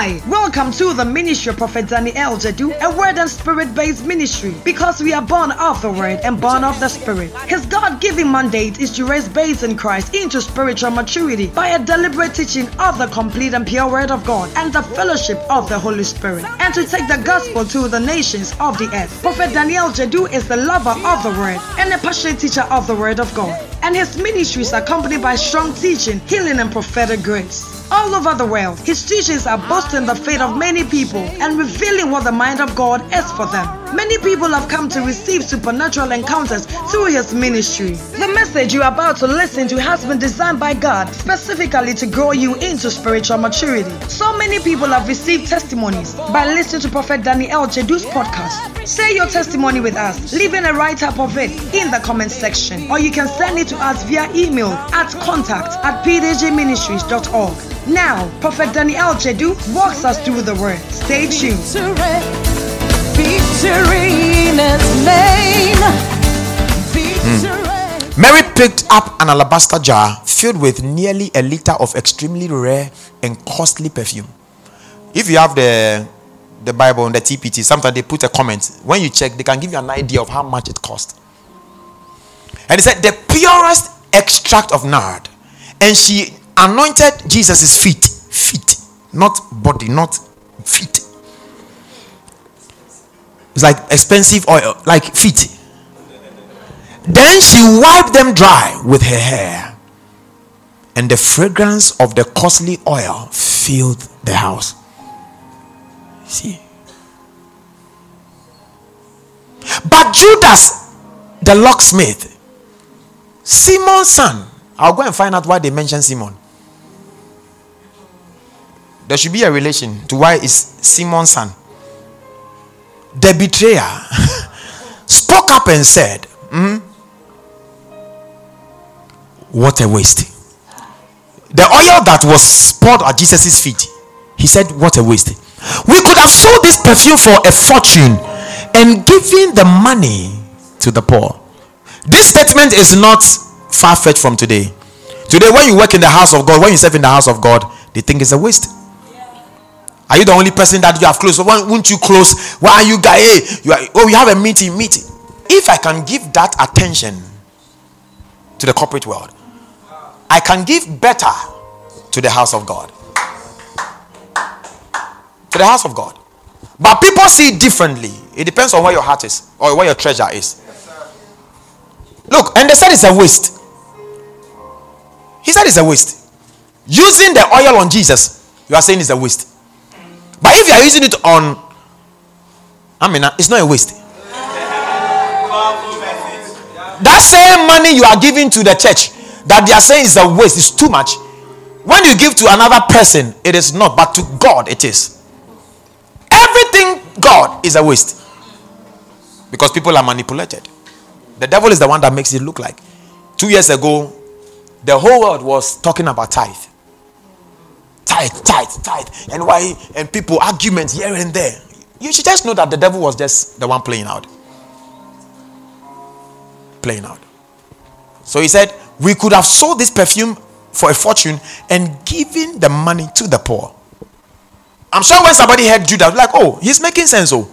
Hi, welcome to the ministry of Prophet Daniel Jadu, a word and spirit based ministry because we are born of the word and born of the spirit. His God given mandate is to raise babes in Christ into spiritual maturity by a deliberate teaching of the complete and pure word of God and the fellowship of the Holy Spirit, and to take the gospel to the nations of the earth. Prophet Daniel Jadu is the lover of the word and a passionate teacher of the word of God, and his ministry is accompanied by strong teaching, healing, and prophetic grace all over the world. His teachings are boosting the faith of many people and revealing what the mind of God is for them. Many people have come to receive supernatural encounters through his ministry. The message you are about to listen to has been designed by God specifically to grow you into spiritual maturity. So many people have received testimonies by listening to Prophet Daniel Jedu's podcast. Share your testimony with us, leaving a write up of it in the comment section, or you can send it to us via email at contact at pdgministries.org. Now, Prophet Daniel Jedu walks us through the word. Stay tuned. Hmm. Mary picked up an alabaster jar filled with nearly a liter of extremely rare and costly perfume. If you have the the Bible and the TPT, sometimes they put a comment. When you check, they can give you an idea of how much it cost. And he said, the purest extract of nard. And she anointed Jesus' feet. Feet. Not body, not feet. It's like expensive oil, like feet. Then she wiped them dry with her hair. And the fragrance of the costly oil filled the house. See? But Judas, the locksmith, Simon's son, I'll go and find out why they mention Simon. There should be a relation to why is Simon's son. The betrayer spoke up and said, "Hmm, What a waste. The oil that was poured at Jesus' feet, he said, What a waste. We could have sold this perfume for a fortune and given the money to the poor. This statement is not far fetched from today. Today, when you work in the house of God, when you serve in the house of God, they think it's a waste. Are you the only person that you have close? Why won't you close? Why are you guy? Hey, you are, oh, you have a meeting, meeting. If I can give that attention to the corporate world, I can give better to the house of God. To the house of God. But people see it differently. It depends on where your heart is or where your treasure is. Look, and they said it's a waste. He said it's a waste. Using the oil on Jesus, you are saying it's a waste. But if you are using it on I mean, it's not a waste. That same money you are giving to the church that they are saying is a waste, is too much. When you give to another person, it is not, but to God it is. Everything God is a waste because people are manipulated. The devil is the one that makes it look like. Two years ago, the whole world was talking about tithe. Tithe, tight, tight, And why? And people arguments here and there. You should just know that the devil was just the one playing out. Playing out. So he said, We could have sold this perfume for a fortune and given the money to the poor. I'm sure when somebody heard Judas, like, oh, he's making sense, oh.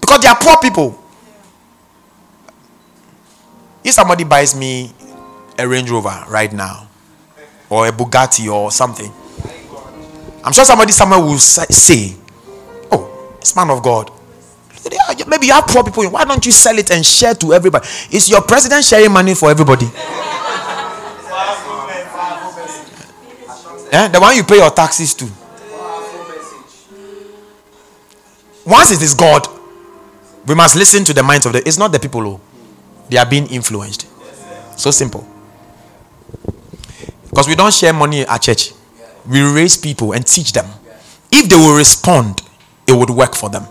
Because they are poor people. If somebody buys me a Range Rover right now, or a Bugatti or something, I'm sure somebody somewhere will say, Oh, this man of God. Maybe you have poor people. Why don't you sell it and share to everybody? Is your president sharing money for everybody? the one you pay your taxes to. Once it is God, we must listen to the minds of the. It's not the people who they are being influenced. So simple. Because we don't share money at church. We raise people and teach them. If they will respond, it would work for them.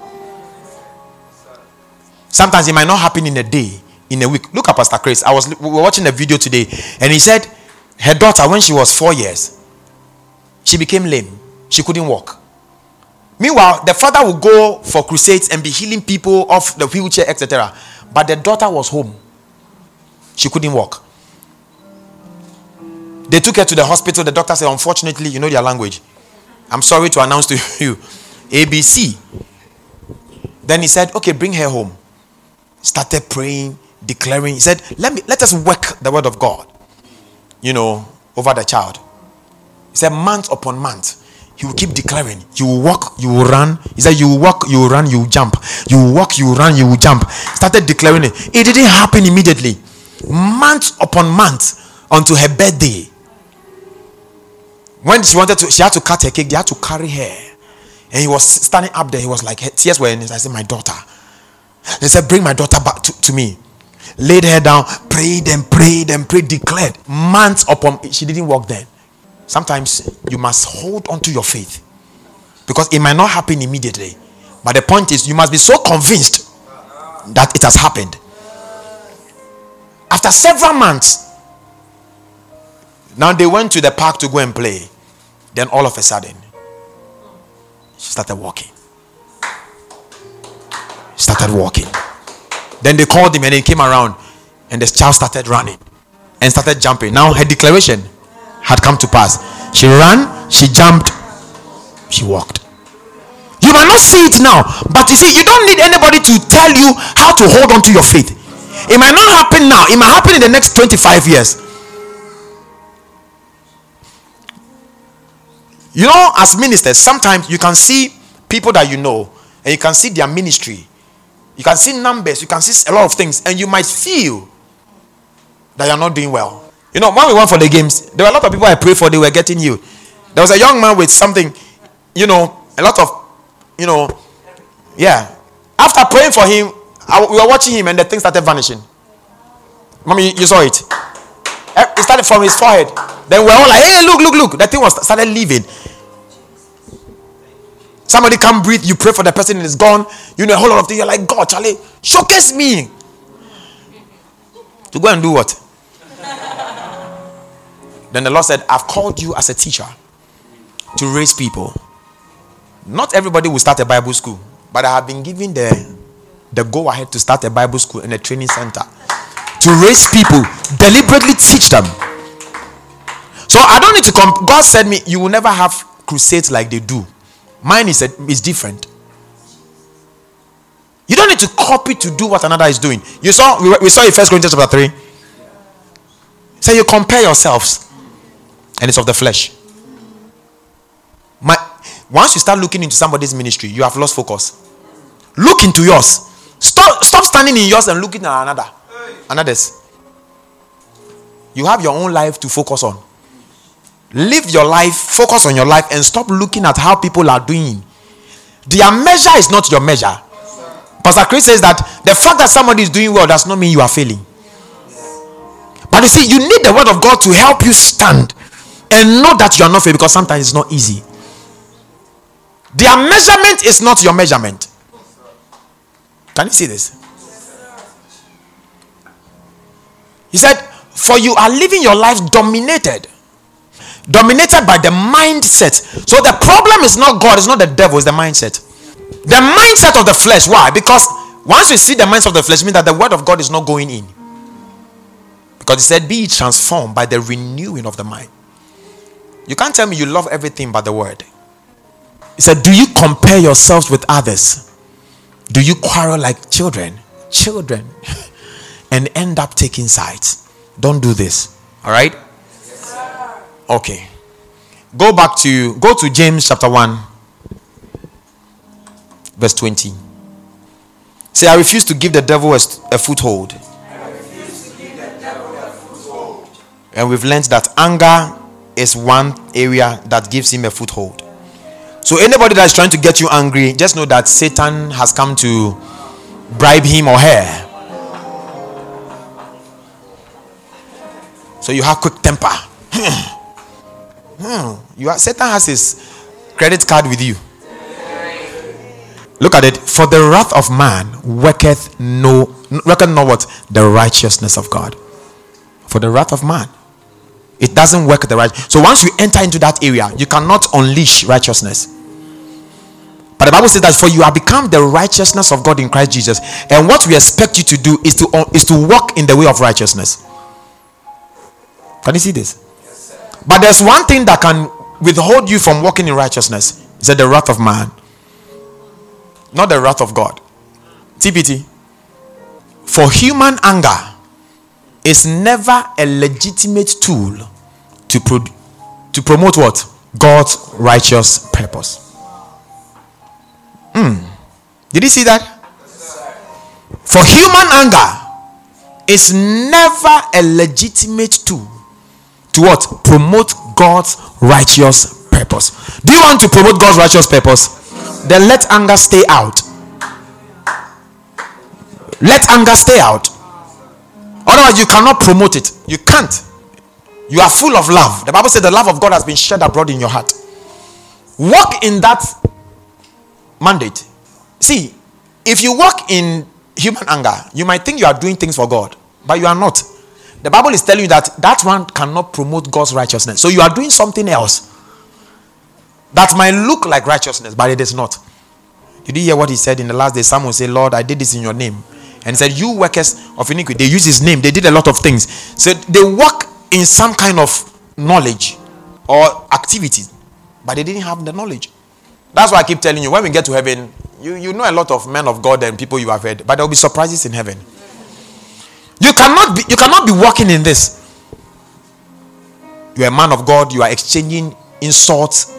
Sometimes it might not happen in a day, in a week. Look at Pastor Chris. I was we were watching a video today, and he said her daughter, when she was four years, she became lame. She couldn't walk. Meanwhile, the father would go for crusades and be healing people off the wheelchair, etc. But the daughter was home. She couldn't walk. They took her to the hospital. The doctor said, Unfortunately, you know their language. I'm sorry to announce to you, ABC. Then he said, Okay, bring her home. Started praying, declaring. He said, Let me let us work the word of God, you know, over the child. He said, month upon month. He will keep declaring. You will walk, you will run. He said, You will walk, you will run, you will jump. You will walk, you will run, you will jump. Started declaring it. It didn't happen immediately. Month upon month until her birthday. When she wanted to, she had to cut her cake, they had to carry her. And he was standing up there. He was like, tears were in his eyes. I said, My daughter. They said, Bring my daughter back to, to me. Laid her down, prayed and prayed and prayed, declared. Months upon she didn't walk then. Sometimes you must hold on to your faith. Because it might not happen immediately. But the point is, you must be so convinced that it has happened. After several months, now they went to the park to go and play. Then all of a sudden, she started walking. Started walking. Then they called him and he came around and the child started running and started jumping. Now her declaration had come to pass. She ran, she jumped, she walked. You might not see it now, but you see, you don't need anybody to tell you how to hold on to your faith. It might not happen now, it might happen in the next 25 years. You know, as ministers, sometimes you can see people that you know and you can see their ministry. You can see numbers, you can see a lot of things, and you might feel that you're not doing well. You know, when we went for the games, there were a lot of people I prayed for, they were getting you. There was a young man with something, you know, a lot of, you know, yeah. After praying for him, I, we were watching him and the things started vanishing. Mommy, you, you saw it. Eh, it started from his forehead. Then we're all like, hey, look, look, look. That thing was started leaving. Somebody can't breathe, you pray for the person and it's gone. You know a whole lot of things. You're like, God, Charlie, showcase me. To go and do what? then the Lord said, I've called you as a teacher to raise people. Not everybody will start a Bible school, but I have been given the, the go ahead to start a Bible school and a training center to raise people, deliberately teach them. So I don't need to come. God said me, you will never have crusades like they do. Mine is, a, is different. You don't need to copy to do what another is doing. You saw we, we saw in First Corinthians chapter 3. So you compare yourselves, and it's of the flesh. My, once you start looking into somebody's ministry, you have lost focus. Look into yours. Stop, stop standing in yours and looking at another. Another's. You have your own life to focus on. Live your life, focus on your life, and stop looking at how people are doing. Their measure is not your measure. Pastor Chris says that the fact that somebody is doing well does not mean you are failing. But you see, you need the word of God to help you stand and know that you are not failing because sometimes it's not easy. Their measurement is not your measurement. Can you see this? He said, For you are living your life dominated dominated by the mindset. So the problem is not God, it's not the devil, it's the mindset. The mindset of the flesh. Why? Because once you see the mindset of the flesh, means that the word of God is not going in. Because he said, Be transformed by the renewing of the mind. You can't tell me you love everything but the word. He said, Do you compare yourselves with others? Do you quarrel like children? Children. and end up taking sides. Don't do this. All right? Okay. Go back to go to James chapter 1 verse 20. Say I refuse to give the devil a, a foothold. And we've learned that anger is one area that gives him a foothold. So anybody that's trying to get you angry, just know that Satan has come to bribe him or her. So you have quick temper. Hmm. You are, Satan has his credit card with you. Look at it. For the wrath of man worketh no reckon not what? The righteousness of God. For the wrath of man. It doesn't work the right. So once you enter into that area, you cannot unleash righteousness. But the Bible says that for you have become the righteousness of God in Christ Jesus. And what we expect you to do is to is to walk in the way of righteousness. Can you see this? But there's one thing that can withhold you from walking in righteousness? Is said, The wrath of man, not the wrath of God. TPT. For human anger is never a legitimate tool to, pro- to promote what? God's righteous purpose. Hmm. Did you see that? For human anger is never a legitimate tool to what? Promote God's righteous purpose. Do you want to promote God's righteous purpose? Then let anger stay out. Let anger stay out. Otherwise, you cannot promote it. You can't. You are full of love. The Bible says the love of God has been shed abroad in your heart. Walk in that mandate. See, if you walk in human anger, you might think you are doing things for God, but you are not. The Bible is telling you that that one cannot promote God's righteousness. So you are doing something else that might look like righteousness, but it is not. You Did you hear what he said in the last day? Someone say, Lord, I did this in your name. And he said, You workers of iniquity. They use his name. They did a lot of things. So they work in some kind of knowledge or activity, but they didn't have the knowledge. That's why I keep telling you when we get to heaven, you, you know a lot of men of God and people you have heard, but there will be surprises in heaven. You cannot be you cannot be walking in this. You're a man of God, you are exchanging insults,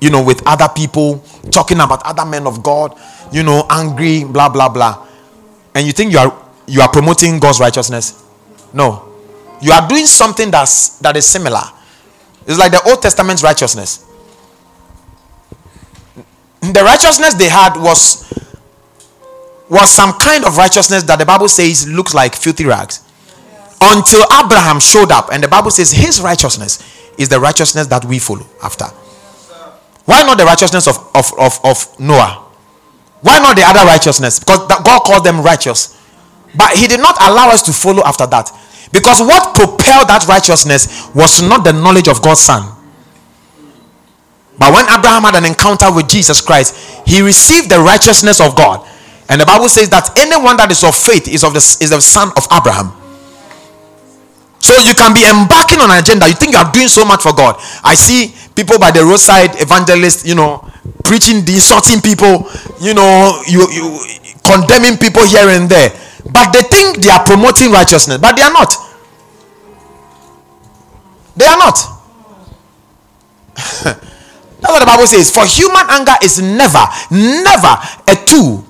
you know, with other people, talking about other men of God, you know, angry, blah blah blah. And you think you are you are promoting God's righteousness. No. You are doing something that's that is similar. It's like the Old Testament's righteousness the righteousness they had was was some kind of righteousness that the Bible says looks like filthy rags. Until Abraham showed up, and the Bible says his righteousness is the righteousness that we follow after. Why not the righteousness of, of, of, of Noah? Why not the other righteousness? Because God called them righteous. But He did not allow us to follow after that. Because what propelled that righteousness was not the knowledge of God's Son, but when Abraham had an encounter with Jesus Christ, he received the righteousness of God. And the Bible says that anyone that is of faith is of the is the son of Abraham. So you can be embarking on an agenda. You think you are doing so much for God. I see people by the roadside, evangelists, you know, preaching, insulting people, you know, you, you condemning people here and there. But they think they are promoting righteousness, but they are not. They are not. That's what the Bible says. For human anger is never, never a tool,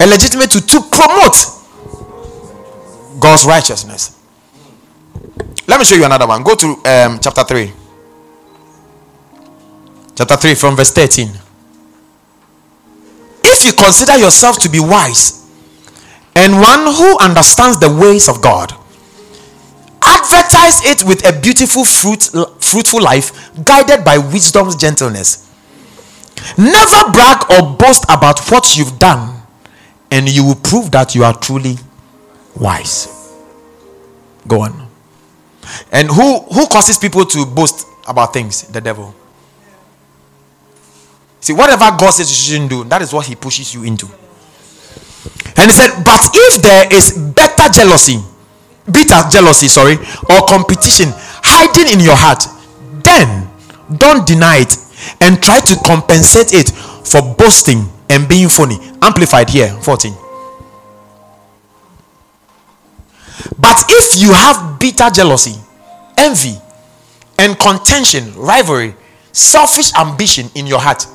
a legitimate tool to promote God's righteousness. Let me show you another one. Go to um, chapter 3. Chapter 3 from verse 13. If you consider yourself to be wise and one who understands the ways of God, advertise it with a beautiful fruit, fruitful life guided by wisdom's gentleness never brag or boast about what you've done and you will prove that you are truly wise. Go on. And who who causes people to boast about things? The devil. See whatever god says you shouldn't do that is what he pushes you into. And he said but if there is better jealousy bitter jealousy, sorry, or competition hiding in your heart, then don't deny it and try to compensate it for boasting and being funny. Amplified here, 14. But if you have bitter jealousy, envy, and contention, rivalry, selfish ambition in your heart,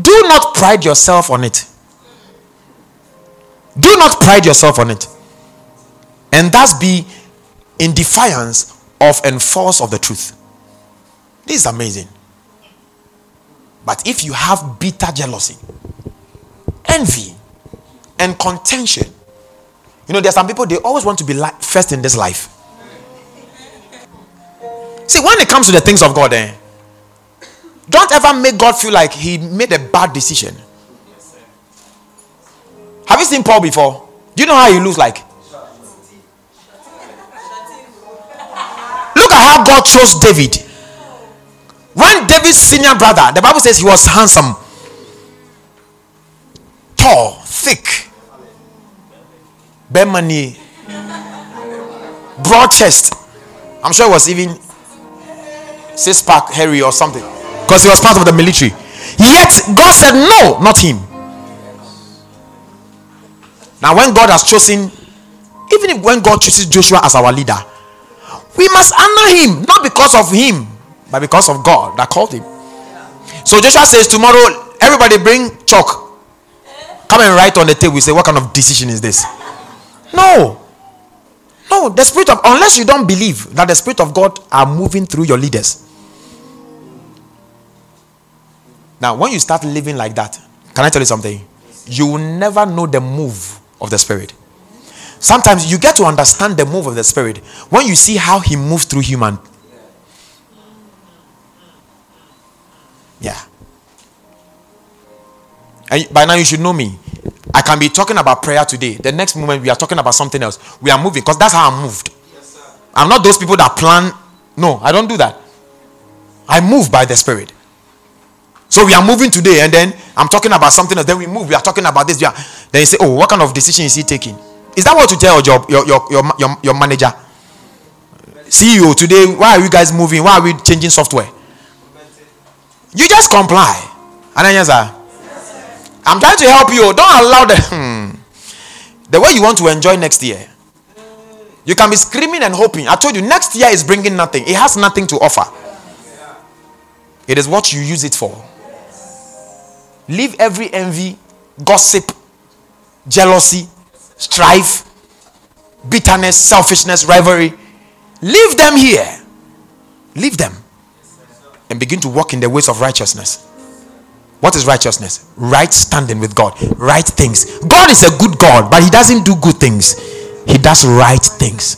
do not pride yourself on it. Do not pride yourself on it and thus be in defiance of and force of the truth. This is amazing. But if you have bitter jealousy, envy, and contention, you know, there are some people they always want to be like first in this life. See, when it comes to the things of God, eh, don't ever make God feel like he made a bad decision. Have you seen Paul before? Do you know how he looks like? Look at how God chose David. When David's senior brother, the Bible says he was handsome, tall, thick, Bemani, broad chest. I'm sure it was even six pack Harry or something because he was part of the military. Yet God said, No, not him. Now, when God has chosen, even if when God chooses Joshua as our leader, we must honor him, not because of him, but because of God that called him. So Joshua says, Tomorrow, everybody bring chalk. Come and write on the table. We say, What kind of decision is this? No. No, the spirit of unless you don't believe that the spirit of God are moving through your leaders. Now, when you start living like that, can I tell you something? You will never know the move of the spirit. Sometimes you get to understand the move of the spirit when you see how he moves through human. Yeah. And by now you should know me. I can be talking about prayer today. The next moment we are talking about something else. We are moving because that's how I'm moved. Yes, I'm not those people that plan. No, I don't do that. I move by the Spirit. So we are moving today, and then I'm talking about something else. Then we move. We are talking about this. Are, then you say, "Oh, what kind of decision is he taking?" Is that what you tell your your your your, your, your manager? CEO today. Why are you guys moving? Why are we changing software? You just comply, and then yes, sir. I'm trying to help you. Don't allow the hmm, the way you want to enjoy next year. You can be screaming and hoping. I told you next year is bringing nothing. It has nothing to offer. It is what you use it for. Leave every envy, gossip, jealousy, strife, bitterness, selfishness, rivalry. Leave them here. Leave them. And begin to walk in the ways of righteousness. What is righteousness? Right standing with God. Right things. God is a good God, but He doesn't do good things. He does right things.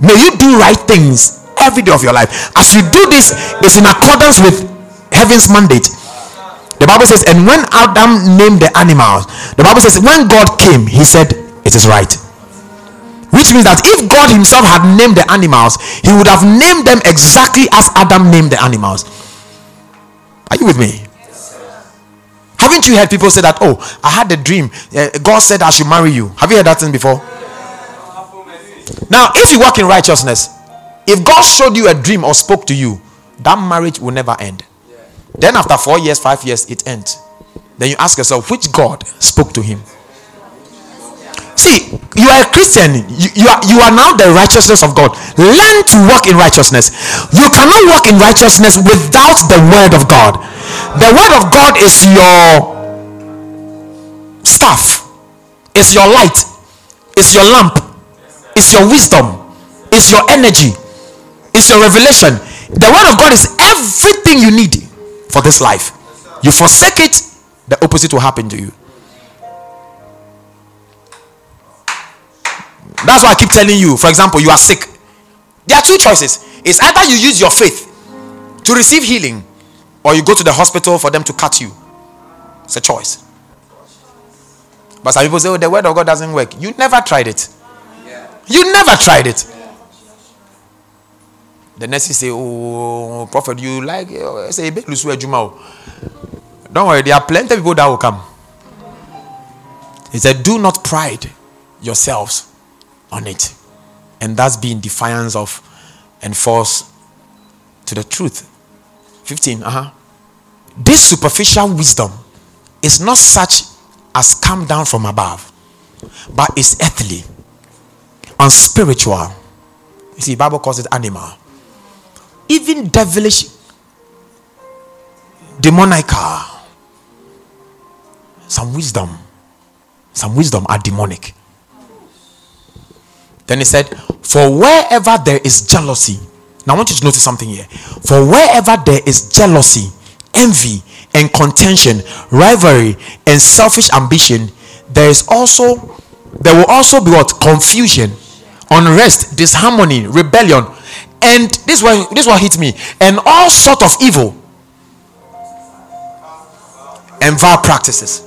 May you do right things every day of your life. As you do this, it's in accordance with heaven's mandate. The Bible says, and when Adam named the animals, the Bible says, when God came, He said, It is right. Which means that if God Himself had named the animals, He would have named them exactly as Adam named the animals. Are you with me? Haven't you heard people say that? Oh, I had a dream. Uh, God said I should marry you. Have you heard that thing before? Now, if you walk in righteousness, if God showed you a dream or spoke to you, that marriage will never end. Then, after four years, five years, it ends. Then you ask yourself, which God spoke to him? See, you are a Christian. You, you, are, you are now the righteousness of God. Learn to walk in righteousness. You cannot walk in righteousness without the word of God. The word of God is your staff, it's your light, it's your lamp, it's your wisdom, it's your energy, it's your revelation. The word of God is everything you need for this life. You forsake it, the opposite will happen to you. That's why I keep telling you. For example, you are sick. There are two choices. It's either you use your faith to receive healing or you go to the hospital for them to cut you. It's a choice. But some people say, oh, the word of God doesn't work. You never tried it. You never tried it. The next say, oh, prophet, you like, oh, say, Don't worry, there are plenty of people that will come. He said, do not pride yourselves on it. And that's being defiance of and false to the truth. 15. Uh-huh. This superficial wisdom is not such as come down from above, but is earthly, unspiritual. You see, Bible calls it animal. Even devilish, demonical. Some wisdom, some wisdom are demonic. Then he said, For wherever there is jealousy, now, I want you to notice something here. For wherever there is jealousy, envy, and contention, rivalry, and selfish ambition, there is also there will also be what confusion, unrest, disharmony, rebellion, and this one this one hit me, and all sort of evil and vile practices.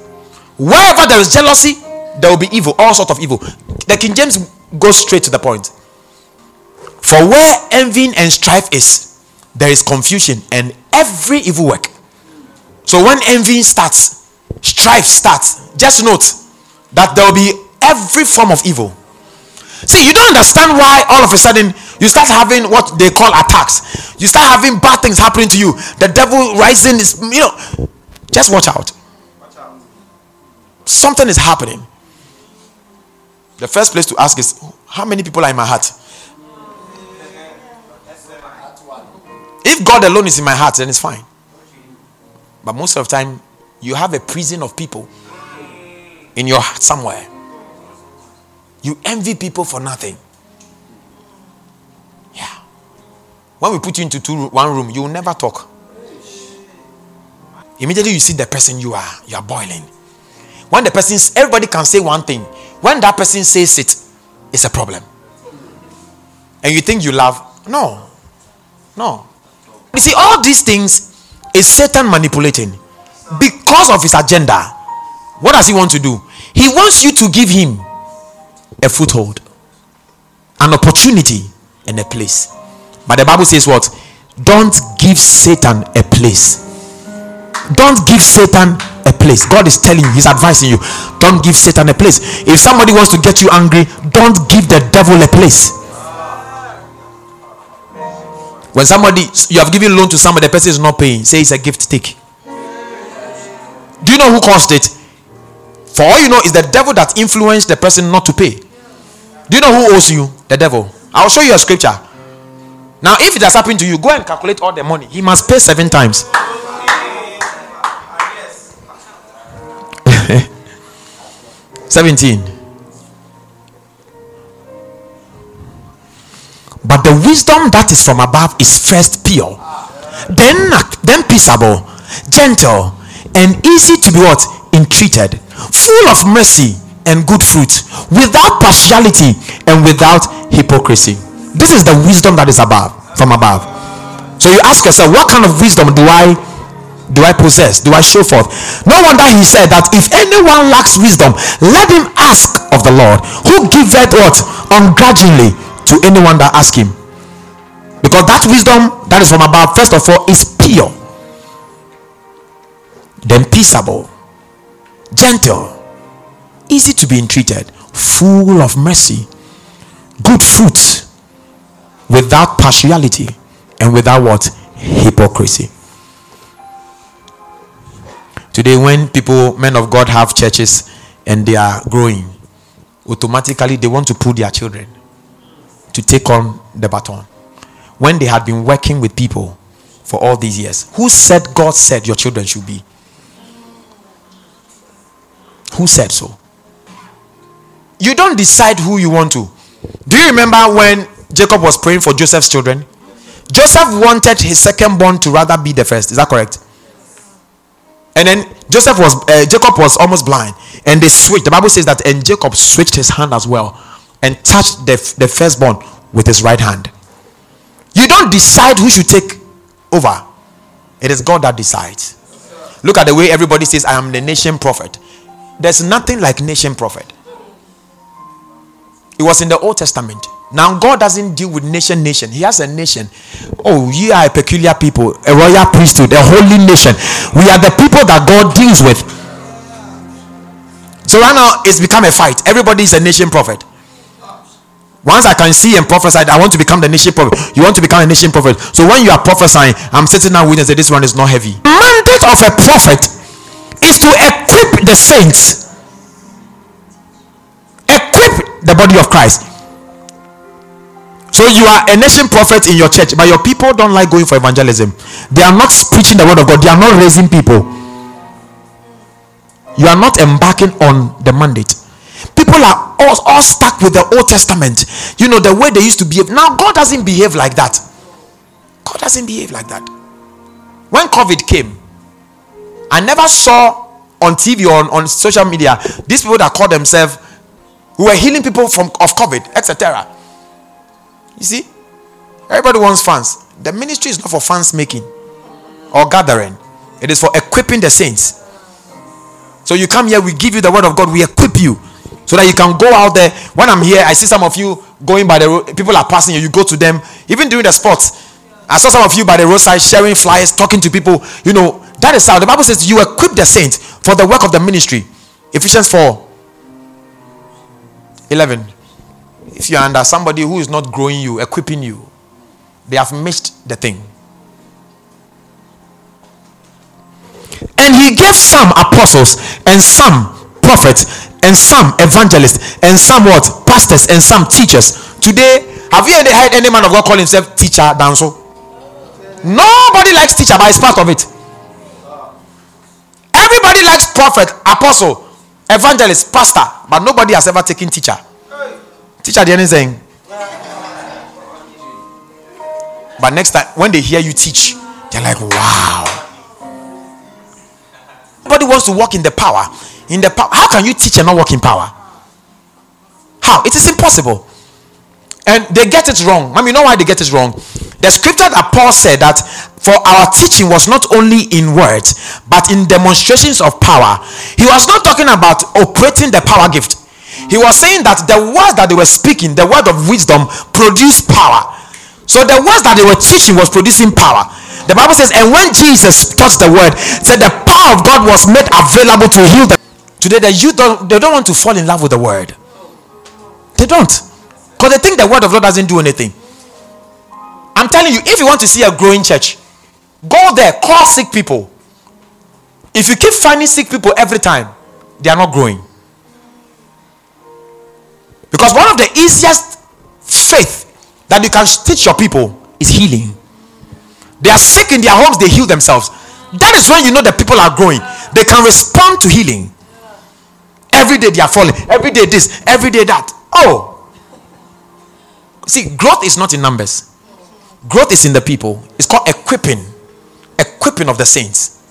Wherever there is jealousy, there will be evil, all sort of evil. The King James goes straight to the point. For where envy and strife is, there is confusion and every evil work. So when envy starts, strife starts, just note that there will be every form of evil. See, you don't understand why all of a sudden you start having what they call attacks. You start having bad things happening to you. The devil rising is, you know, just watch out. Watch out. Something is happening. The first place to ask is how many people are in my heart? If God alone is in my heart, then it's fine. But most of the time, you have a prison of people in your heart somewhere. You envy people for nothing. Yeah. When we put you into two, one room, you will never talk. Immediately you see the person you are, you are boiling. When the person, everybody can say one thing. When that person says it, it's a problem. And you think you love? No. No. You see, all these things is Satan manipulating because of his agenda. What does he want to do? He wants you to give him a foothold, an opportunity, and a place. But the Bible says, What? Don't give Satan a place. Don't give Satan a place. God is telling you, He's advising you, don't give Satan a place. If somebody wants to get you angry, don't give the devil a place. When somebody you have given loan to somebody, the person is not paying, say it's a gift take. Do you know who caused it? For all you know, is the devil that influenced the person not to pay. Do you know who owes you? The devil. I'll show you a scripture. Now, if it has happened to you, go and calculate all the money. He must pay seven times. Seventeen. But the wisdom that is from above is first pure, then then peaceable, gentle, and easy to be what entreated, full of mercy and good fruit, without partiality and without hypocrisy. This is the wisdom that is above, from above. So you ask yourself, what kind of wisdom do I do I possess? Do I show forth? No wonder he said that if anyone lacks wisdom, let him ask of the Lord, who giveth what ungrudgingly to anyone that ask him. Because that wisdom that is from above, first of all, is pure, then peaceable, gentle, easy to be entreated, full of mercy, good fruit, without partiality, and without what? Hypocrisy. Today, when people, men of God, have churches and they are growing, automatically they want to pull their children to take on the baton when they had been working with people for all these years. Who said God said your children should be? Who said so? You don't decide who you want to. Do you remember when Jacob was praying for Joseph's children? Joseph wanted his second born to rather be the first. Is that correct? And then Joseph was uh, Jacob was almost blind, and they switched. The Bible says that, and Jacob switched his hand as well and touched the, the firstborn with his right hand. You don't decide who should take over, it is God that decides. Look at the way everybody says, I am the nation prophet. There's nothing like nation prophet. It was in the Old Testament. Now God doesn't deal with nation nation. He has a nation. Oh, you are a peculiar people, a royal priesthood, a holy nation. We are the people that God deals with. So right now it's become a fight. Everybody is a nation prophet. Once I can see and prophesy, I want to become the nation prophet. You want to become a nation prophet. So when you are prophesying, I'm sitting down with and say, This one is not heavy. Mandate of a prophet is to equip the saints, equip the body of Christ. So you are a nation prophet in your church, but your people don't like going for evangelism. They are not preaching the word of God, they are not raising people. You are not embarking on the mandate. People are all, all stuck with the Old Testament. You know, the way they used to behave. Now, God doesn't behave like that. God doesn't behave like that. When COVID came, I never saw on TV or on, on social media these people that call themselves who were healing people from of COVID, etc. You see, everybody wants fans. The ministry is not for fans making or gathering, it is for equipping the saints. So you come here, we give you the word of God, we equip you so that you can go out there. When I'm here, I see some of you going by the road. People are passing you. You go to them, even during the sports. I saw some of you by the roadside sharing flyers, talking to people. You know, that is how the Bible says you equip the saints for the work of the ministry. Ephesians 4 11. If you're under somebody who is not growing you, equipping you, they have missed the thing. And he gave some apostles and some prophets and some evangelists and some what pastors and some teachers. Today, have you ever heard any man of God call himself teacher danso? Nobody likes teacher, but it's part of it. Everybody likes prophet, apostle, evangelist, pastor, but nobody has ever taken teacher. Teacher, the anything. But next time, when they hear you teach, they're like, wow. Nobody wants to walk in the power. In the power. How can you teach and not walk in power? How? It is impossible. And they get it wrong. I mean, you know why they get it wrong? The scripture that Paul said that for our teaching was not only in words, but in demonstrations of power. He was not talking about operating the power gift. He was saying that the words that they were speaking, the word of wisdom, produced power. So the words that they were teaching was producing power. The Bible says, and when Jesus touched the word, said the power of God was made available to heal them. Today, that you don't, they don't want to fall in love with the word. They don't. Because they think the word of God doesn't do anything. I'm telling you, if you want to see a growing church, go there, call sick people. If you keep finding sick people every time, they are not growing. Because one of the easiest faith that you can teach your people is healing. They are sick in their homes, they heal themselves. That is when you know that people are growing. They can respond to healing. Every day they are falling. Every day this, every day that. Oh. See, growth is not in numbers. Growth is in the people. It's called equipping. Equipping of the saints.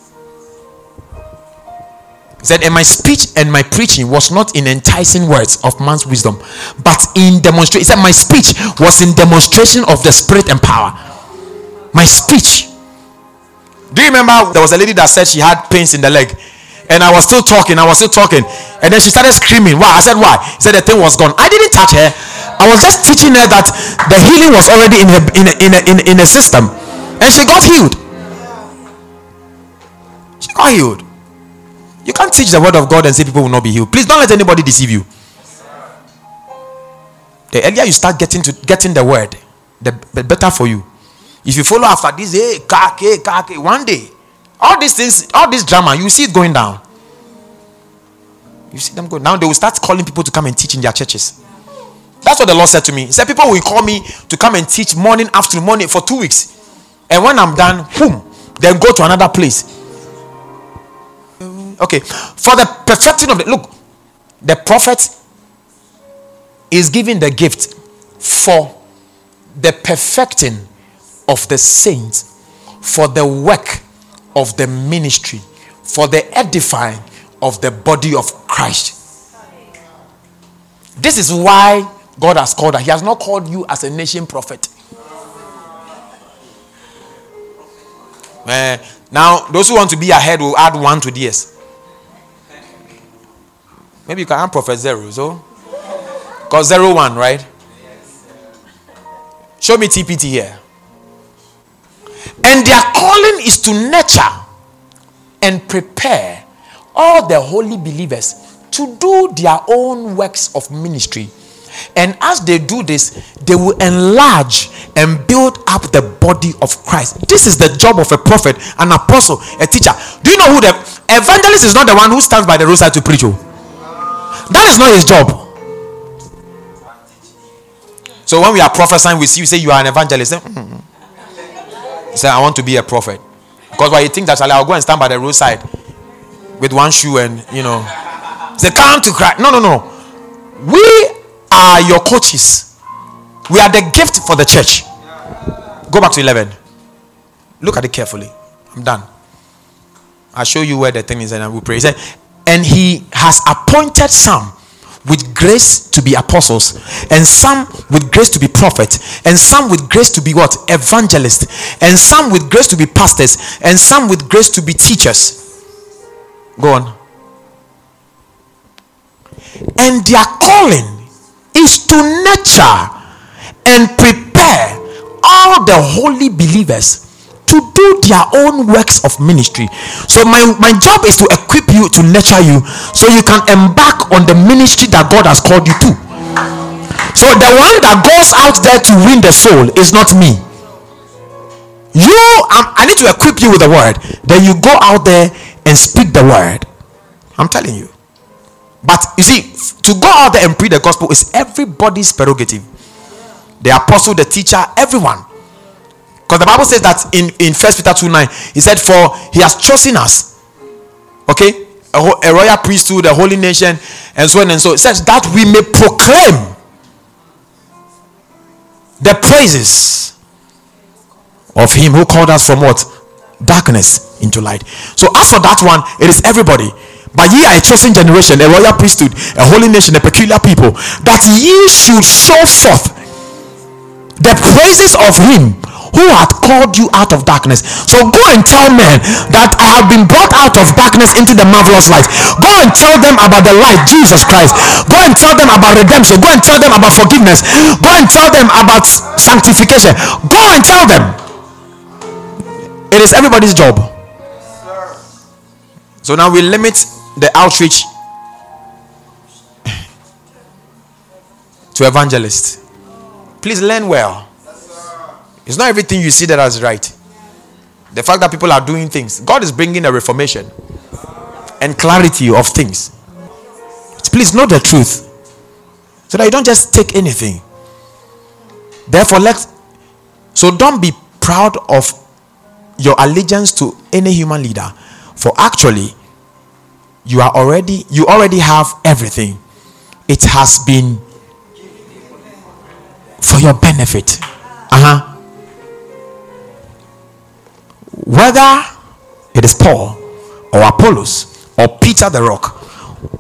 He said, And my speech and my preaching was not in enticing words of man's wisdom, but in demonstration. He said, My speech was in demonstration of the spirit and power my speech. Do you remember there was a lady that said she had pains in the leg? And I was still talking, I was still talking. And then she started screaming. Why? I said, Why? He said the thing was gone. I didn't touch her. I was just teaching her that the healing was already in her in a, in in, in a system. And she got healed. She got healed. You can't teach the word of God and say people will not be healed. Please don't let anybody deceive you. The earlier you start getting to getting the word, the better for you. If you follow after this, hey, kake, kake, one day, all these things, all this drama, you see it going down. You see them go now. They will start calling people to come and teach in their churches. That's what the Lord said to me. He said, People will call me to come and teach morning, afternoon, morning for two weeks. And when I'm done, boom, then go to another place. Okay. For the perfecting of the look, the prophet is giving the gift for the perfecting of the saints for the work of the ministry, for the edifying of the body of Christ. This is why God has called us. He has not called you as a nation prophet. Uh, now, those who want to be ahead will add one to this. Maybe you can add prophet zero, so because zero one, right? Show me TPT here. And their calling is to nurture and prepare all the holy believers to do their own works of ministry. And as they do this, they will enlarge and build up the body of Christ. This is the job of a prophet, an apostle, a teacher. Do you know who the evangelist is not the one who stands by the roadside to preach? Oh? That is not his job. So when we are prophesying, we see you say you are an evangelist. Mm-hmm. Say, I want to be a prophet. Because why you think that I'll go and stand by the roadside with one shoe and you know say, Come to Christ. No, no, no. We are your coaches. We are the gift for the church. Go back to 11. Look at it carefully. I'm done. I'll show you where the thing is and I will pray. He said, and he has appointed some with grace to be apostles, and some with grace to be prophets, and some with grace to be what? Evangelists, and some with grace to be pastors, and some with grace to be teachers. Go on. And their calling is to nurture and prepare all the holy believers to do their own works of ministry. So my, my job is to equip you to nurture you so you can embark on the ministry that God has called you to. So the one that goes out there to win the soul is not me. You, um, I need to equip you with the word. Then you go out there and speak the word. I'm telling you. But you see, to go out there and preach the gospel is everybody's prerogative. The apostle, the teacher, everyone. Because the Bible says that in, in First Peter 2 9, he said, For he has chosen us. Okay? A, a royal priesthood, a holy nation, and so on and so. It says that we may proclaim the praises of him who called us from what? Darkness into light. So as for that one, it is everybody. But ye are a chosen generation, a royal priesthood, a holy nation, a peculiar people, that ye should show forth the praises of him who hath called you out of darkness. So go and tell men that I have been brought out of darkness into the marvelous light. Go and tell them about the light, Jesus Christ. Go and tell them about redemption. Go and tell them about forgiveness. Go and tell them about sanctification. Go and tell them. It is everybody's job. So now we limit the outreach to evangelists. Please learn well. It's not everything you see that is right. The fact that people are doing things, God is bringing a reformation and clarity of things. Please know the truth so that you don't just take anything. Therefore, let so don't be proud of your allegiance to any human leader, for actually you are already you already have everything. It has been for your benefit. Uh-huh. Whether it is Paul or Apollos or Peter the rock,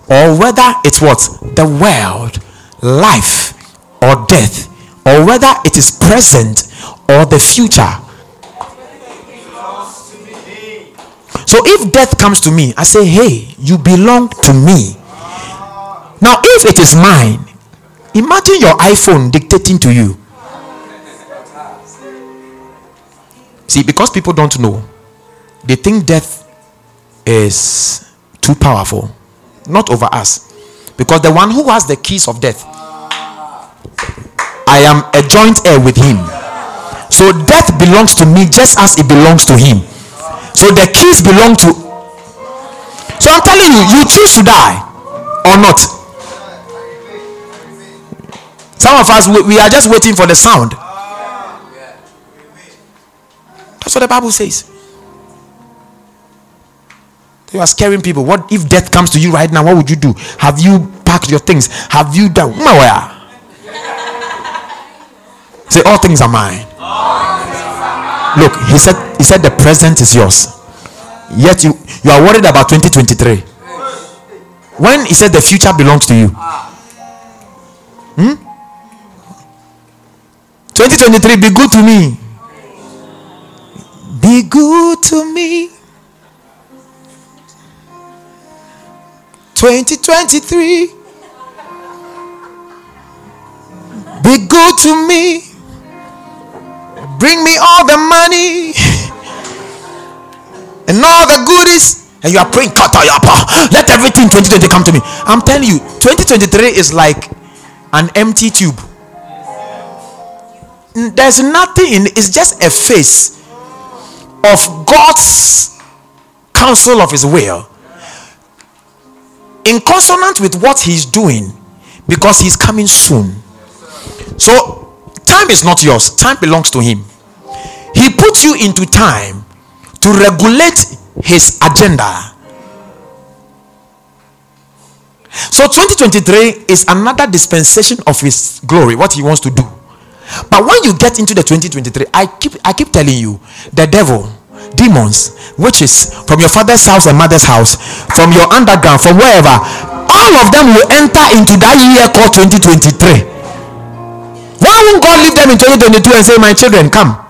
or whether it's what the world, life, or death, or whether it is present or the future. So if death comes to me, I say, Hey, you belong to me. Now, if it is mine, imagine your iPhone dictating to you. See, because people don't know, they think death is too powerful, not over us. Because the one who has the keys of death, I am a joint heir with him. So death belongs to me just as it belongs to him. So the keys belong to. So I'm telling you, you choose to die or not. Some of us, we are just waiting for the sound. What the Bible says. You are scaring people. What if death comes to you right now? What would you do? Have you packed your things? Have you done? Nowhere. Say, all things are mine. Look, he said, he said the present is yours. Yet you, you are worried about 2023. When he said the future belongs to you. Hmm? 2023, be good to me. Be good to me. 2023. Be good to me. Bring me all the money and all the goodies. And you are praying, cut out your paw. let everything 2020 come to me. I'm telling you, 2023 is like an empty tube. There's nothing in it, it's just a face of God's counsel of his will in consonant with what he's doing because he's coming soon. So, time is not yours, time belongs to him. He puts you into time to regulate his agenda. So 2023 is another dispensation of his glory, what he wants to do. But when you get into the 2023, I keep I keep telling you, the devil, demons, witches from your father's house and mother's house, from your underground, from wherever, all of them will enter into that year called 2023. Why won't God leave them in 2022 and say, My children, come?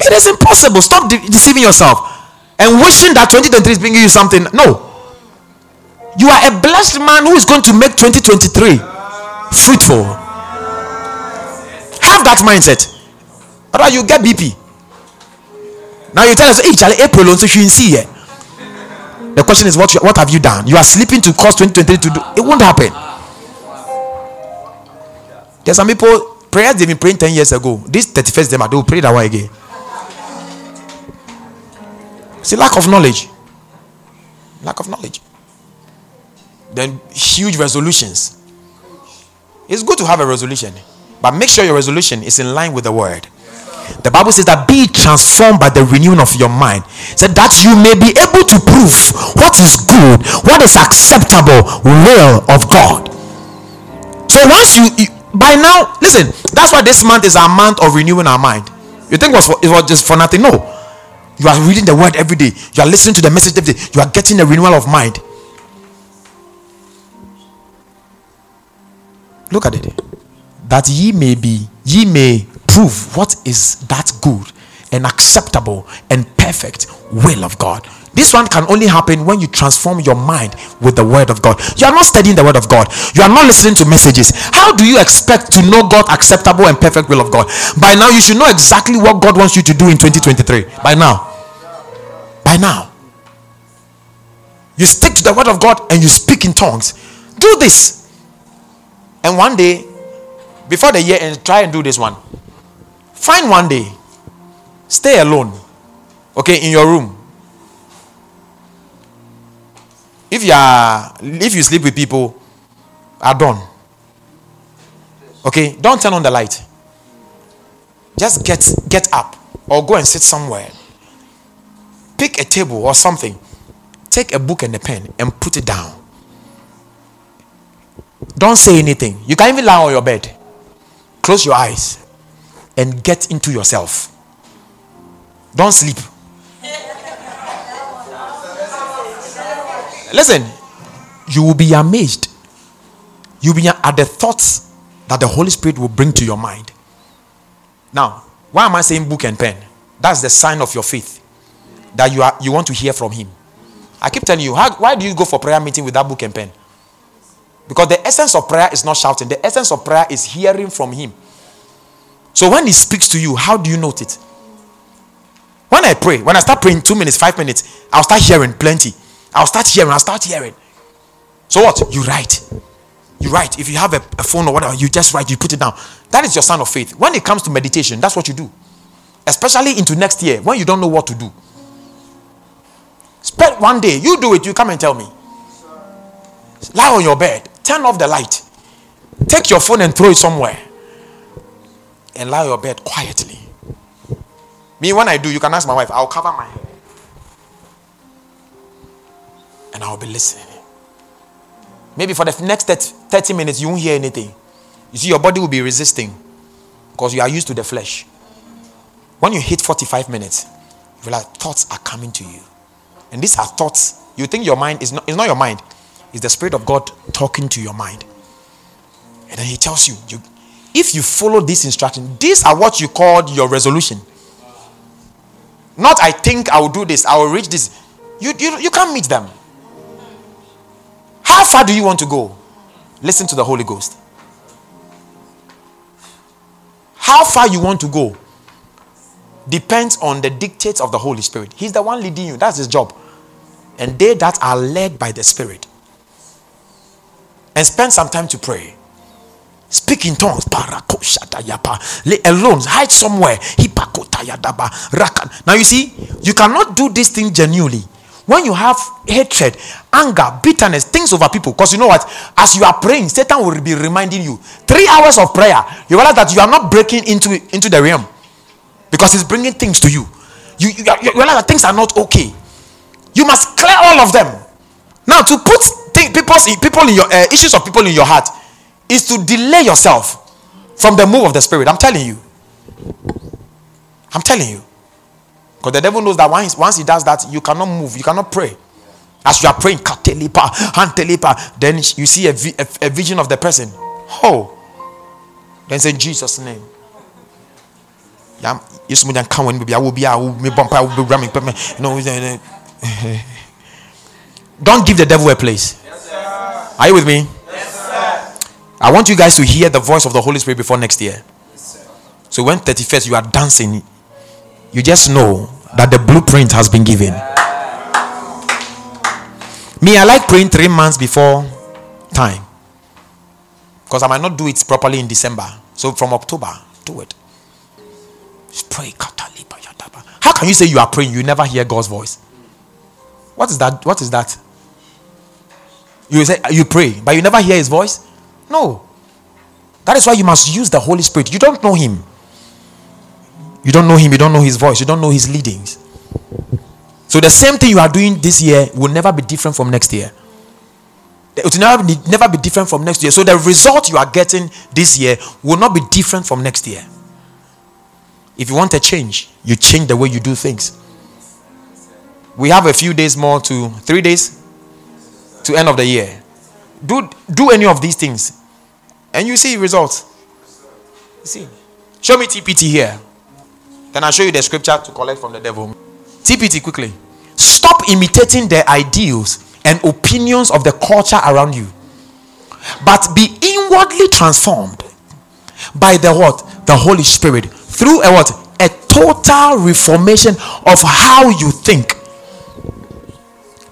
It is impossible. Stop de- deceiving yourself and wishing that 2023 is bringing you something. No. You are a blessed man who is going to make 2023 fruitful have that mindset. Otherwise, you get BP. Now you tell us, hey, April so you see. The question is, what what have you done? You are sleeping to cause 2023 to do. It won't happen. There's some people prayers they've been praying 10 years ago. This 31st December, they will pray that one again. See, lack of knowledge. Lack of knowledge. Then huge resolutions. It's good to have a resolution, but make sure your resolution is in line with the word. The Bible says that be transformed by the renewing of your mind, so that you may be able to prove what is good, what is acceptable will of God. So once you, you by now, listen, that's why this month is our month of renewing our mind. You think it was, for, it was just for nothing? No. You are reading the word every day. You are listening to the message every day. You are getting a renewal of mind. Look at it. That ye may be, ye may prove what is that good and acceptable and perfect will of God. This one can only happen when you transform your mind with the word of God. You are not studying the word of God. You are not listening to messages. How do you expect to know God acceptable and perfect will of God? By now you should know exactly what God wants you to do in 2023. By now. By now. You stick to the word of God and you speak in tongues. Do this and one day, before the year and try and do this one. Find one day, stay alone, okay, in your room. If you are, if you sleep with people, are done. Okay, don't turn on the light. Just get get up or go and sit somewhere. Pick a table or something. Take a book and a pen and put it down. Don't say anything. You can even lie on your bed. Close your eyes and get into yourself. Don't sleep. Listen, you will be amazed. You'll be at the thoughts that the Holy Spirit will bring to your mind. Now, why am I saying book and pen? That's the sign of your faith that you are you want to hear from Him. I keep telling you, how, why do you go for prayer meeting with book and pen? Because the essence of prayer is not shouting, the essence of prayer is hearing from Him. So when He speaks to you, how do you note it? When I pray, when I start praying two minutes, five minutes, I'll start hearing plenty. I'll start hearing, I'll start hearing. So what? You write. You write. If you have a, a phone or whatever, you just write, you put it down. That is your sign of faith. When it comes to meditation, that's what you do. Especially into next year when you don't know what to do. Spend one day, you do it, you come and tell me. Lie on your bed. Turn off the light. Take your phone and throw it somewhere. And lie on your bed quietly. Me, when I do, you can ask my wife, I'll cover my head. And I'll be listening. Maybe for the next 30 minutes, you won't hear anything. You see, your body will be resisting because you are used to the flesh. When you hit 45 minutes, you thoughts are coming to you. And these are thoughts. You think your mind is not, it's not your mind, is the Spirit of God talking to your mind. And then He tells you, you if you follow this instruction, these are what you called your resolution. Not, I think I will do this, I will reach this. You, you, you can't meet them. How far do you want to go? Listen to the Holy Ghost. How far you want to go depends on the dictates of the Holy Spirit. He's the one leading you, that's his job. And they that are led by the Spirit and spend some time to pray. Speak in tongues. Lay alone. Hide somewhere. Now you see, you cannot do this thing genuinely. When you have hatred, anger, bitterness, things over people, because you know what? As you are praying, Satan will be reminding you. Three hours of prayer, you realize that you are not breaking into, into the realm because he's bringing things to you. You, you, you realize that things are not okay. You must clear all of them. Now, to put think people's people in your uh, issues of people in your heart is to delay yourself from the move of the spirit. I'm telling you. I'm telling you. Because the devil knows that once, once he does that, you cannot move, you cannot pray. As you are praying, then you see a, a, a vision of the person. Oh. Then say, Jesus' name. Don't give the devil a place. Are you with me? I want you guys to hear the voice of the Holy Spirit before next year. So when 31st you are dancing, you just know that the blueprint has been given. Me, I like praying three months before time. Because I might not do it properly in December. So from October, do it. Pray. How can you say you are praying? You never hear God's voice. What is that? What is that? You say you pray, but you never hear his voice? No. That is why you must use the Holy Spirit. You don't know him. You don't know him, you don't know his voice, you don't know his leadings. So the same thing you are doing this year will never be different from next year. It will never be, never be different from next year. So the result you are getting this year will not be different from next year. If you want a change, you change the way you do things. We have a few days more to three days to end of the year. Do do any of these things, and you see results. See, show me TPT here. Then I'll show you the scripture to collect from the devil. TPT quickly. Stop imitating the ideals and opinions of the culture around you, but be inwardly transformed by the what? The Holy Spirit through a what? A total reformation of how you think.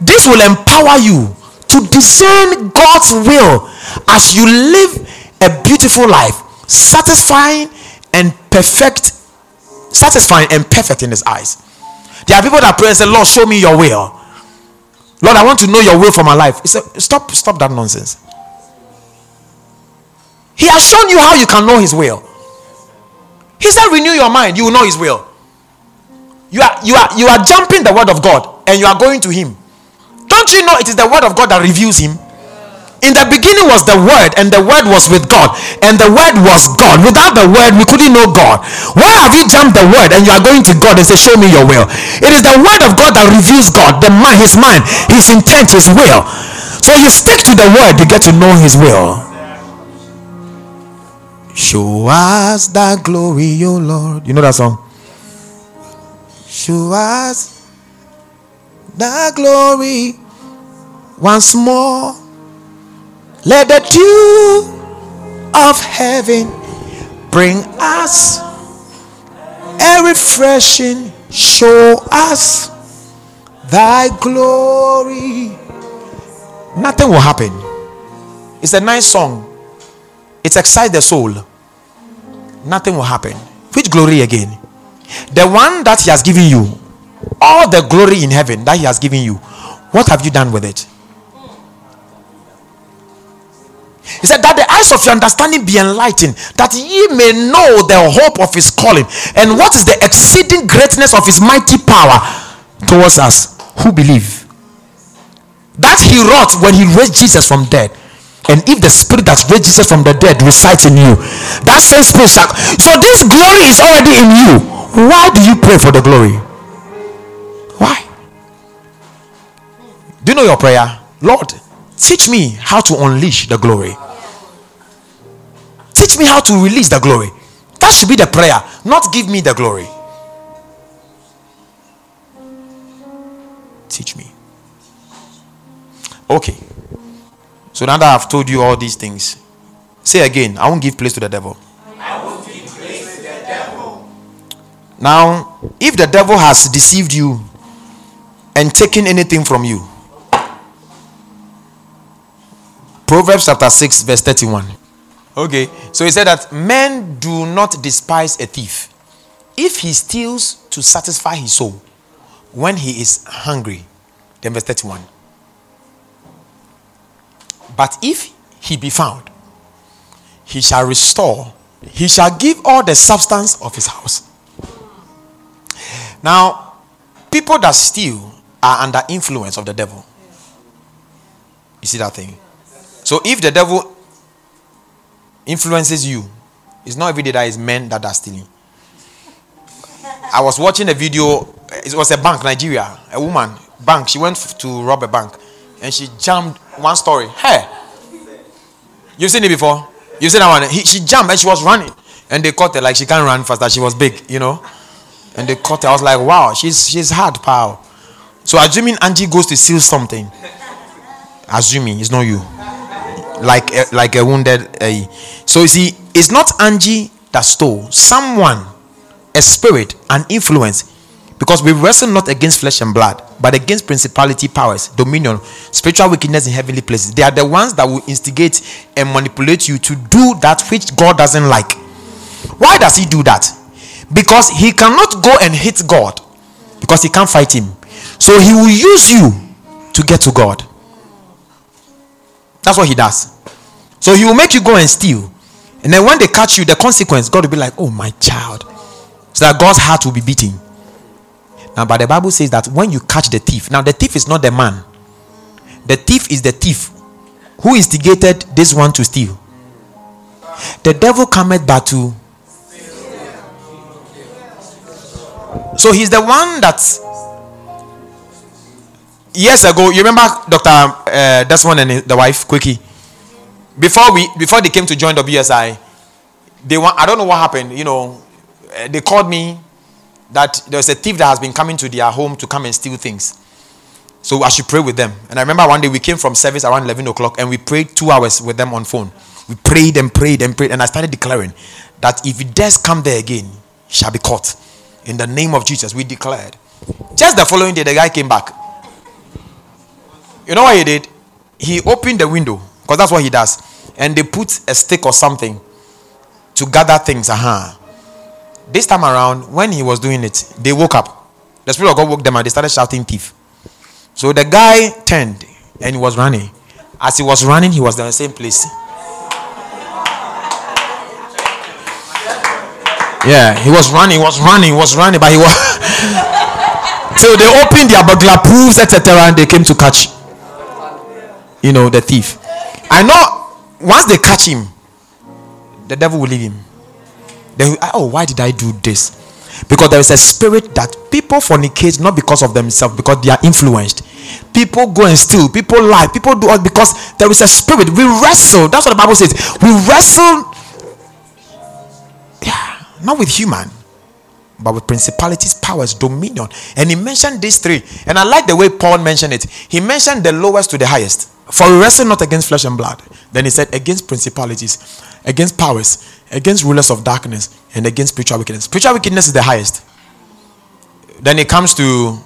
This will empower you to discern God's will as you live a beautiful life, satisfying and perfect, satisfying and perfect in His eyes. There are people that pray and say, Lord, show me your will. Lord, I want to know your will for my life. He said, Stop, stop that nonsense. He has shown you how you can know His will. He said, Renew your mind, you will know His will. You are you are you are jumping the word of God and you are going to Him. Don't you know it is the word of God that reveals Him? In the beginning was the Word, and the Word was with God, and the Word was God. Without the Word, we couldn't know God. Why have you jumped the Word and you are going to God and say, Show me your will? It is the Word of God that reveals God, the mind, His mind, His intent, His will. So you stick to the Word, you get to know His will. Show us that glory, O Lord. You know that song? Show us that glory once more. Let the dew of heaven bring us a refreshing. Show us thy glory. Nothing will happen. It's a nice song. It excites the soul. Nothing will happen. Which glory again? The one that he has given you. All the glory in heaven that he has given you. What have you done with it? He said, That the eyes of your understanding be enlightened, that ye may know the hope of his calling, and what is the exceeding greatness of his mighty power towards us who believe. That he wrought when he raised Jesus from dead. And if the spirit that raised Jesus from the dead resides in you, that same spirit shall. So this glory is already in you. Why do you pray for the glory? Why? Do you know your prayer? Lord, Teach me how to unleash the glory. Teach me how to release the glory. That should be the prayer, not give me the glory. Teach me. Okay. So now that I've told you all these things, say again, I won't give place to the devil. I won't give place to the devil. Now, if the devil has deceived you and taking anything from you, Proverbs chapter 6, verse 31. Okay, so he said that men do not despise a thief if he steals to satisfy his soul when he is hungry. Then, verse 31. But if he be found, he shall restore, he shall give all the substance of his house. Now, people that steal are under influence of the devil. You see that thing? So if the devil influences you, it's not every day that is men that are stealing. I was watching a video, it was a bank, Nigeria, a woman, bank, she went to rob a bank and she jumped one story. Hey, you've seen it before? You've seen that one? He, she jumped and she was running and they caught her like she can't run faster. She was big, you know? And they caught her. I was like, wow, she's, she's hard, pal. So assuming Angie goes to steal something, assuming it's not you like a, like a wounded. Uh, so you see, it's not Angie that stole. Someone, a spirit, an influence, because we wrestle not against flesh and blood, but against principality powers, dominion, spiritual wickedness in heavenly places. They are the ones that will instigate and manipulate you to do that which God doesn't like. Why does he do that? Because he cannot go and hit God because he can't fight him. So he will use you to get to God. That's what he does. So he will make you go and steal. And then when they catch you, the consequence, God will be like, oh, my child. So that God's heart will be beating. Now, but the Bible says that when you catch the thief, now the thief is not the man, the thief is the thief who instigated this one to steal. The devil cometh but to. So he's the one that years ago, you remember Dr. Uh, Desmond and the wife, Quickie? Before we before they came to join WSI, they want I don't know what happened, you know, uh, they called me that there's a thief that has been coming to their home to come and steal things. So I should pray with them. And I remember one day we came from service around 11 o'clock and we prayed two hours with them on phone. We prayed and prayed and prayed. And I started declaring that if he does come there again, shall be caught. In the name of Jesus, we declared. Just the following day, the guy came back. You know what he did? He opened the window because that's what he does. And they put a stick or something to gather things. Uh-huh. This time around, when he was doing it, they woke up. The Spirit of God woke them and they started shouting thief. So the guy turned and he was running. As he was running, he was in the same place. Yeah, he was running, was running, was running, but he was. so they opened their burglar proofs, etc., and they came to catch you know, the thief. I know once they catch him, the devil will leave him. Then, oh, why did I do this? Because there is a spirit that people fornicate not because of themselves, because they are influenced. People go and steal, people lie, people do all because there is a spirit. We wrestle. That's what the Bible says. We wrestle, yeah, not with human, but with principalities, powers, dominion. And he mentioned these three. And I like the way Paul mentioned it. He mentioned the lowest to the highest. For we wrestle not against flesh and blood. Then he said, against principalities, against powers, against rulers of darkness, and against spiritual wickedness. Spiritual wickedness is the highest. Then it comes to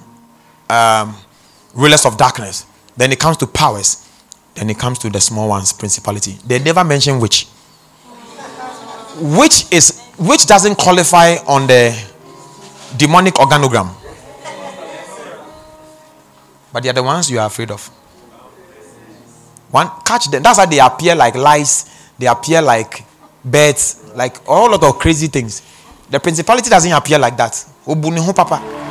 um, rulers of darkness. Then it comes to powers. Then it comes to the small ones, principality. They never mention which. Which is which doesn't qualify on the demonic organogram. But they are the ones you are afraid of. One catch them. That's how they appear like lice. They appear like birds, like all lot of crazy things. The principality doesn't appear like that. papa.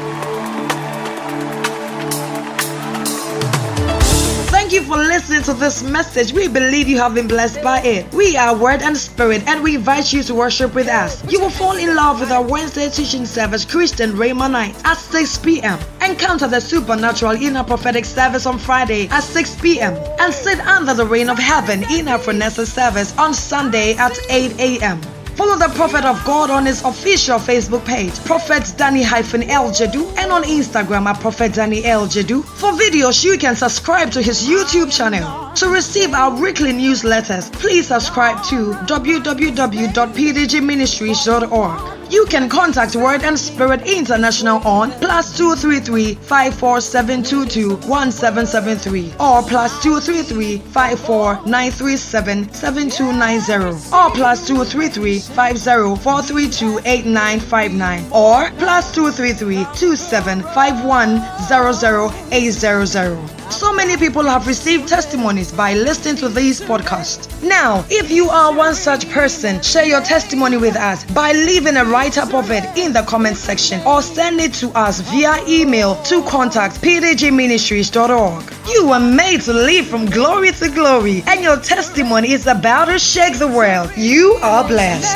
For listening to this message. We believe you have been blessed by it. We are Word and Spirit, and we invite you to worship with us. You will fall in love with our Wednesday teaching service, Christian Rhema Night, at 6 p.m. Encounter the supernatural in our prophetic service on Friday at 6 p.m. And sit under the rain of heaven in our Phronesis service on Sunday at 8 a.m. Follow the Prophet of God on his official Facebook page, Prophet Danny El Jadu, and on Instagram at Prophet Danny El Jadu. For videos, you can subscribe to his YouTube channel. To receive our weekly newsletters, please subscribe to www.pdgministries.org. You can contact Word and Spirit International on plus 233 54722 1773 or plus 233 54937 7290 or plus 233 50 8959 or plus 233 2751 00800. So many people have received testimonies by listening to these podcasts. Now, if you are one such person, share your testimony with us by leaving a write up of it in the comment section or send it to us via email to contact pdgministries.org. You were made to live from glory to glory, and your testimony is about to shake the world. You are blessed.